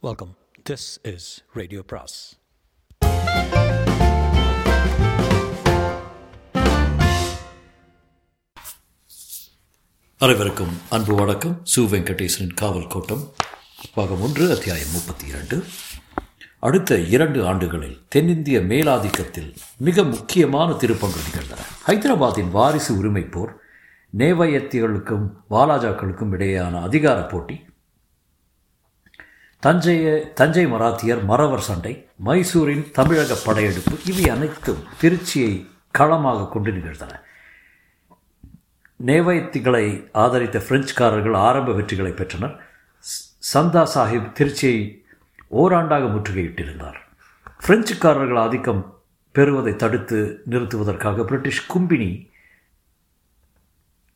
Welcome this is radio பிராஸ் அனைவருக்கும் அன்பு வணக்கம். சு வெங்கடேசனின் காவல் கோட்டம் பாகம் ஒன்று அத்தியாயம் முப்பத்தி இரண்டு அடுத்த இரண்டு ஆண்டுகளில் தென்னிந்திய மேலாதிக்கத்தில் மிக முக்கியமான திருப்பங்கள் நிகழ்ந்தன. ஹைதராபாத்தின் வாரிசு உரிமை போர் நேவயத்திகளுக்கும் வாலாஜாக்களுக்கும் இடையேயான அதிகார போட்டி தஞ்சைய தஞ்சை மராத்தியர் மறவர் சண்டை மைசூரின் தமிழக படையெடுப்பு இவை அனைத்தும் திருச்சியை களமாக கொண்டு நிகழ்ந்தன. நேவயத்திகளை ஆதரித்த பிரெஞ்சுக்காரர்கள் ஆரம்ப வெற்றிகளை பெற்றனர். சந்தா சாஹிப் திருச்சியை ஓராண்டாக முற்றுகையிட்டிருந்தார். பிரெஞ்சுக்காரர்கள் ஆதிக்கம் பெறுவதை தடுத்து நிறுத்துவதற்காக பிரிட்டிஷ் கும்பினி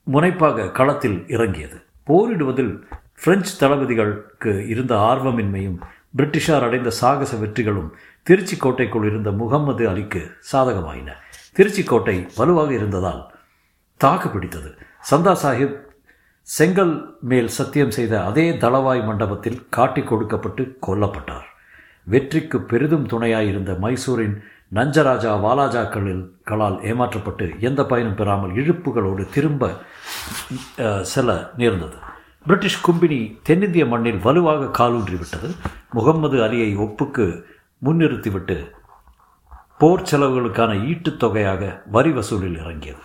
முனைப்பாக களத்தில் இறங்கியது. போரிடுவதில் பிரெஞ்சு தளபதிகளுக்கு இருந்த ஆர்வமின்மையும் பிரிட்டிஷார் அடைந்த சாகச வெற்றிகளும் திருச்சி கோட்டைக்குள் இருந்த முகம்மது அலிக்கு சாதகமாயின. திருச்சி கோட்டை வலுவாக இருந்ததால் தாக்கு பிடித்தது. சந்தா சாஹிப் செங்கல் மேல் சத்தியம் செய்த அதே தளவாய் மண்டபத்தில் காட்டிக் கொடுக்கப்பட்டு கொல்லப்பட்டார். வெற்றிக்கு பெரிதும் துணையாயிருந்த மைசூரின் நஞ்சராஜா வாலாஜாக்களில் களால் ஏமாற்றப்பட்டு எந்த பயனும் பெறாமல் இழுப்புகளோடு திரும்ப செல்ல நேர்ந்தது. பிரிட்டிஷ் கும்பினி தென்னிந்திய மண்ணில் வலுவாக காலூன்றிவிட்டது. முகம்மது அலியை ஒப்புக்கு முன்னிறுத்திவிட்டு போர் செலவுகளுக்கான ஈட்டுத் தொகையாக வரி வசூலில் இறங்கியது.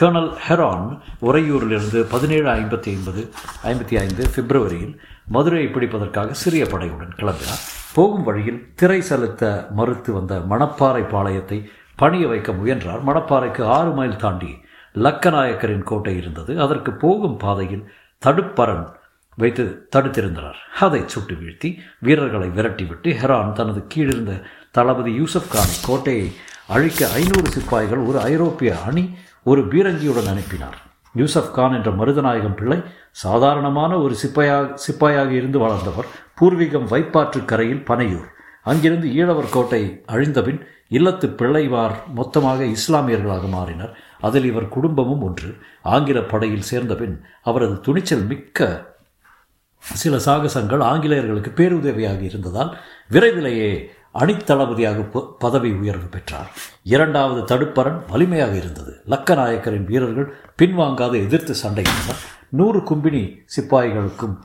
கர்னல் ஹெரான் உறையூரிலிருந்து பதினேழு ஐம்பத்தி ஐம்பது ஐம்பத்தி ஐந்து பிப்ரவரியில் மதுரையை பிடிப்பதற்காக சிறிய படையுடன் கிளம்பினார். போகும் வழியில் திரை செலுத்த மறுத்து வந்த மணப்பாறை பாளையத்தை பணிய வைக்க முயன்றார். மணப்பாறைக்கு ஆறு மைல் தாண்டி லக்கநாயக்கரின் கோட்டை இருந்தது. அதற்கு போகும் பாதையில் தடுப்பரன் வைத்து தடுத்திருந்தனர் அதை சுட்டு வீழ்த்தி வீரர்களை விரட்டிவிட்டு ஹெரான் தனது கீழிருந்த தளபதி யூசப் கான் கோட்டையை அழிக்க ஐநூறு சிப்பாய்கள் ஒரு ஐரோப்பிய அணி ஒரு பீரங்கியுடன் அனுப்பினார். யூசப் கான் என்ற மருதநாயகம் பிள்ளை சாதாரணமான ஒரு சிப்பாயாக சிப்பாயாக இருந்து வளர்ந்தவர் பூர்வீகம் வைப்பாற்று கரையில் பனையூர். அங்கிருந்து ஈழவர் கோட்டை அழிந்தபின் இல்லத்து பிள்ளைவார் மொத்தமாக இஸ்லாமியர்களாக மாறினர். அதில் இவர் குடும்பமும் ஒன்று. ஆங்கில படையில் சேர்ந்தபின் அவரது துணிச்சல் மிக்க சில சாகசங்கள் ஆங்கிலேயர்களுக்கு பேருதவியாக இருந்ததால் விரைவிலேயே அணித்தளபதியாக பதவி உயர்வு பெற்றார். இரண்டாவது தடுப்பரன் வலிமையாக இருந்தது. லக்கநாயக்கரின் வீரர்கள் பின்வாங்காது எதிர்த்து சண்டையிட்டார் நூறு கும்பினி சிப்பாய்களுக்கும்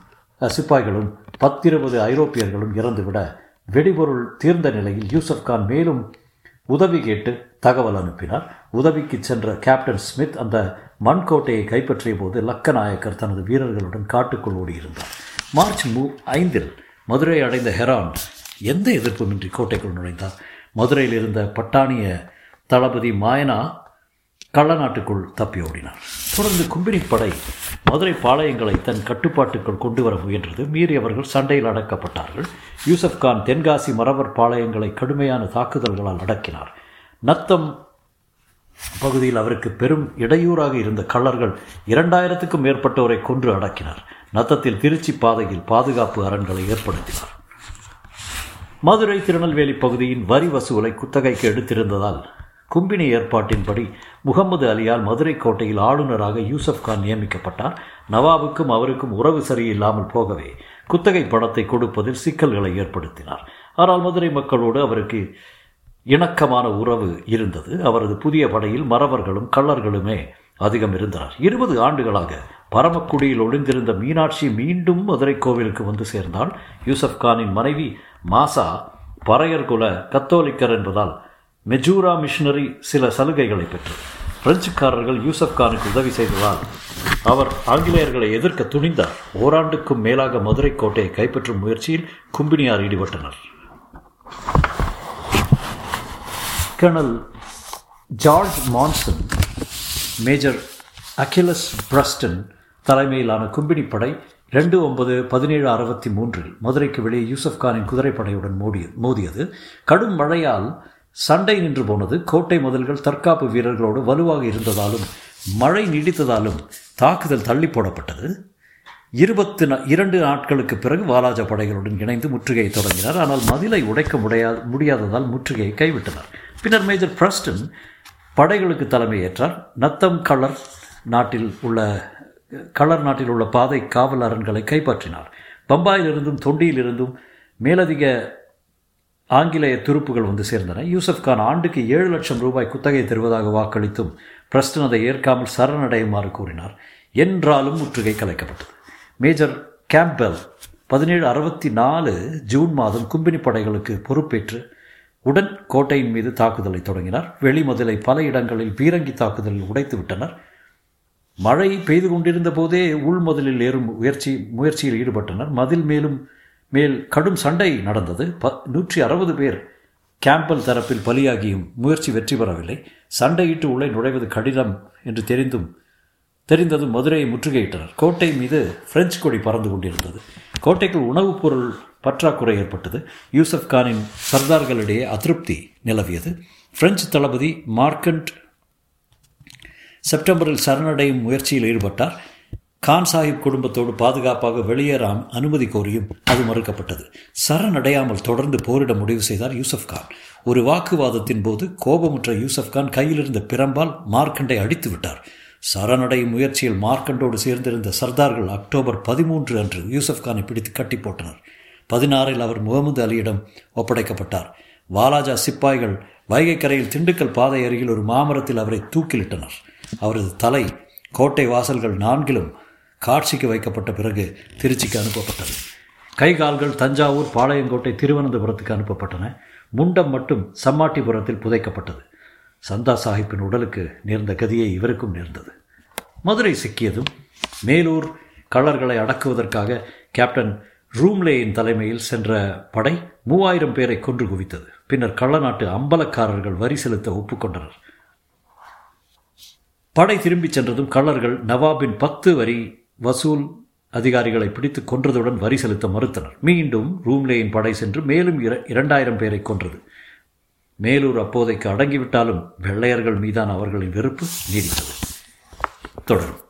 சிப்பாய்களும் பத்திருபது ஐரோப்பியர்களும் இறந்துவிட வெடிபொருள் தீர்ந்த நிலையில் யூசப் கான் மேலும் உதவி கேட்டு தகவல் அனுப்பினார். உதவிக்கு சென்ற கேப்டன் ஸ்மித் அந்த மண்கோட்டையை கைப்பற்றிய போது லக்கநாயக்கர் தனது வீரர்களுடன் காட்டுக்குள் ஓடியிருந்தார். மார்ச் மூ. ஐந்தில் மதுரை அடைந்த ஹெரான் எந்த எதிர்ப்புமின்றி கோட்டைக்குள் நுழைந்தார்? மதுரையில் இருந்த பட்டாணிய தளபதி மாயனா கள்ளநாட்டுக்குள் தப்பி ஓடினார். தொடர்ந்து கும்பினி படை மதுரை பாளையங்களை தன் கட்டுப்பாட்டுக்குள் கொண்டு வர முயன்றது மீறியவர்கள் சண்டையில் அடக்கப்பட்டார்கள். யூசப் கான் தென்காசி மரவர் பாளையங்களை கடுமையான தாக்குதல்களால் அடக்கினார். நத்தம் பகுதியில் அவருக்கு பெரும் இடையூறாக இருந்த கள்ளர்கள் இரண்டாயிரத்துக்கும் மேற்பட்டோரை கொன்று அடக்கினார். நத்தத்தில் திருச்சி பாதையில் பாதுகாப்பு அரண்களை ஏற்படுத்தினார். மதுரை திருநெல்வேலி பகுதியின் வரி வசூலை குத்தகைக்கு எடுத்திருந்ததால் கும்பினி ஏற்பாட்டின்படி முகமது அலியால் மதுரை கோட்டையில் ஆளுநராக யூசப் கான் நியமிக்கப்பட்டார். நவாபுக்கும் அவருக்கும் உறவு சரியில்லாமல் போகவே குத்தகை பணத்தை கொடுப்பதில் சிக்கல்களை ஏற்படுத்தினார். ஆனால் மதுரை மக்களோடு அவருக்கு இணக்கமான உறவு இருந்தது. அவரது புதிய படையில் மறவர்களும் கள்ளர்களுமே அதிகம் இருந்தனர் இருபது ஆண்டுகளாக பரமக்குடியில் ஒளிந்திருந்த மீனாட்சி மீண்டும் மதுரை கோவிலுக்கு வந்து சேர்ந்தால் யூசப் கானின் மனைவி மாசா பறையர் குல கத்தோலிக்கர் என்பதால் மெஜூரா மிஷினரி சில சலுகைகளை பெற்றது. பிரெஞ்சுக்காரர்கள் யூசப் கானுக்கு உதவி செய்ததால் அவர் ஆங்கிலேயர்களை எதிர்க்க துணிந்தார். ஓராண்டுக்கும் மேலாக மதுரை கோட்டையை கைப்பற்றும் முயற்சியில் கும்பினியார் ஈடுபட்டனர். Colonel George Monson major Achilles Preston தலைமையிலான கும்பினி படை ரெண்டு ஒன்பது பதினேழு அறுபத்தி மூன்றில் மதுரைக்கு வெளியே யூசப் கானின் குதிரைப்படையுடன் மோடிய மோதியது. கடும் மழையால் சண்டை நின்று போனது. கோட்டை முதல்கள் தற்காப்பு வீரர்களோடு வலுவாக இருந்ததாலும் மழை நீடித்ததாலும் தாக்குதல் தள்ளி போடப்பட்டது. இருபத்து இரண்டு நாட்களுக்கு பிறகு வாலாஜா படைகளுடன் இணைந்து முற்றுகையை தொடங்கினார். ஆனால் மதிலை உடைக்க முடியா முடியாததால் முற்றுகையை கைவிட்டனர். பின்னர் மேஜர் பிரஸ்டன் படைகளுக்கு தலைமை ஏற்றார். நத்தம் கலர் நாட்டில் உள்ள கலர் நாட்டில் உள்ள பாதை காவல் அரண்களை கைப்பற்றினார். பம்பாயிலிருந்தும் தொண்டியிலிருந்தும் மேலதிக ஆங்கிலேய துருப்புகள் வந்து சேர்ந்தன. யூசப் கான் ஆண்டுக்கு ஏழு லட்சம் ரூபாய் குத்தகை தருவதாக வாக்களித்தும் பிரஸ்டன் அதை ஏற்காமல் சரணடையுமாறு கூறினார். என்றாலும் முற்றுகை கலைக்கப்பட்டது. மேஜர் கேம்பெல் பதினேழு அறுபத்தி நாலு ஜூன் மாதம் கும்பினி படைகளுக்கு பொறுப்பேற்று உடன் கோட்டையின் மீது தாக்குதலை தொடங்கினார். வெளிமதிலை பல இடங்களில் பீரங்கி தாக்குதலில் உடைத்து விட்டனர். மழை பெய்து கொண்டிருந்த போதே உள்மதிலில் ஏறும் முயற்சி முயற்சியில் ஈடுபட்டனர். மதில் மேலும் மேல் கடும் சண்டை நடந்தது. ப நூற்றி அறுபது பேர் கேம்பல் தரப்பில் பலியாகியும் முயற்சி வெற்றி பெறவில்லை. சண்டையிட்டு உள்ளே நுழைவது கடினம் என்று தெரிந்தும் தெரிந்ததும் மதுரையை முற்றுகையிட்டனர். கோட்டை மீது பிரெஞ்சு கொடி பறந்து கொண்டிருந்தது. கோட்டைக்குள் உணவுப் பொருள் பற்றாக்குறை ஏற்பட்டது. யூசப் கானின் சர்தார்களிடையே அதிருப்தி நிலவியது. பிரெஞ்சு தளபதி மார்க்கண்ட் செப்டம்பரில் சரணடையும் முயற்சியில் ஈடுபட்டார். கான் சாஹிப் குடும்பத்தோடு பாதுகாப்பாக வெளியேற அனுமதி கோரியும் அது மறுக்கப்பட்டது. சரணடையாமல் தொடர்ந்து போரிட முடிவு செய்தார் யூசப் கான். ஒரு வாக்குவாதத்தின் போது கோபமுற்ற யூசப் கான் கையிலிருந்த பிரம்பால் மார்க்கண்டை அடித்து விட்டார். சரணடையும் முயற்சியில் மார்க்கண்டோடு சேர்ந்திருந்த சர்தார்கள் அக்டோபர் பதிமூன்று அன்று யூசப் கானை பிடித்து கட்டி போட்டனர். பதினாறில் அவர் முகமது அலியிடம் ஒப்படைக்கப்பட்டார். வாலாஜா சிப்பாய்கள் வைகை கரையில் திண்டுக்கல் பாதை அருகில் ஒரு மாமரத்தில் அவரை தூக்கிலிட்டனர். அவரது தலை கோட்டை வாசல்கள் நான்கிலும் காட்சிக்கு வைக்கப்பட்ட பிறகு திருச்சிக்கு அனுப்பப்பட்டது. கை கால்கள் தஞ்சாவூர் பாளையங்கோட்டை திருவனந்தபுரத்துக்கு அனுப்பப்பட்டன. முண்டம் மட்டும் சம்மாட்டிபுரத்தில் புதைக்கப்பட்டது. சந்தா சாஹிப்பின் உடலுக்கு நேர்ந்த கதியை இவருக்கும் நேர்ந்தது. மதுரை சிக்கியதும் மேலூர் கள்ளர்களை அடக்குவதற்காக கேப்டன் ரூம்லேயின் தலைமையில் சென்ற படை மூவாயிரம் பேரை கொன்று குவித்தது. பின்னர் கள்ளநாட்டு அம்பலக்காரர்கள் வரி செலுத்த ஒப்புக்கொண்டனர். படை திரும்பிச் சென்றதும் கள்ளர்கள் நவாபின் பத்து வரி வசூல் அதிகாரிகளை பிடித்து கொன்றதுடன் வரி செலுத்த மறுத்தனர். மீண்டும் ரூம்லேயின் படை சென்று மேலும் இரண்டாயிரம் பேரை கொன்றது. மேலூர் அப்போதைக்கு அடங்கிவிட்டாலும் வெள்ளையர்கள் மீதான அவர்களின் வெறுப்பு நீடித்தது. தொடரும்.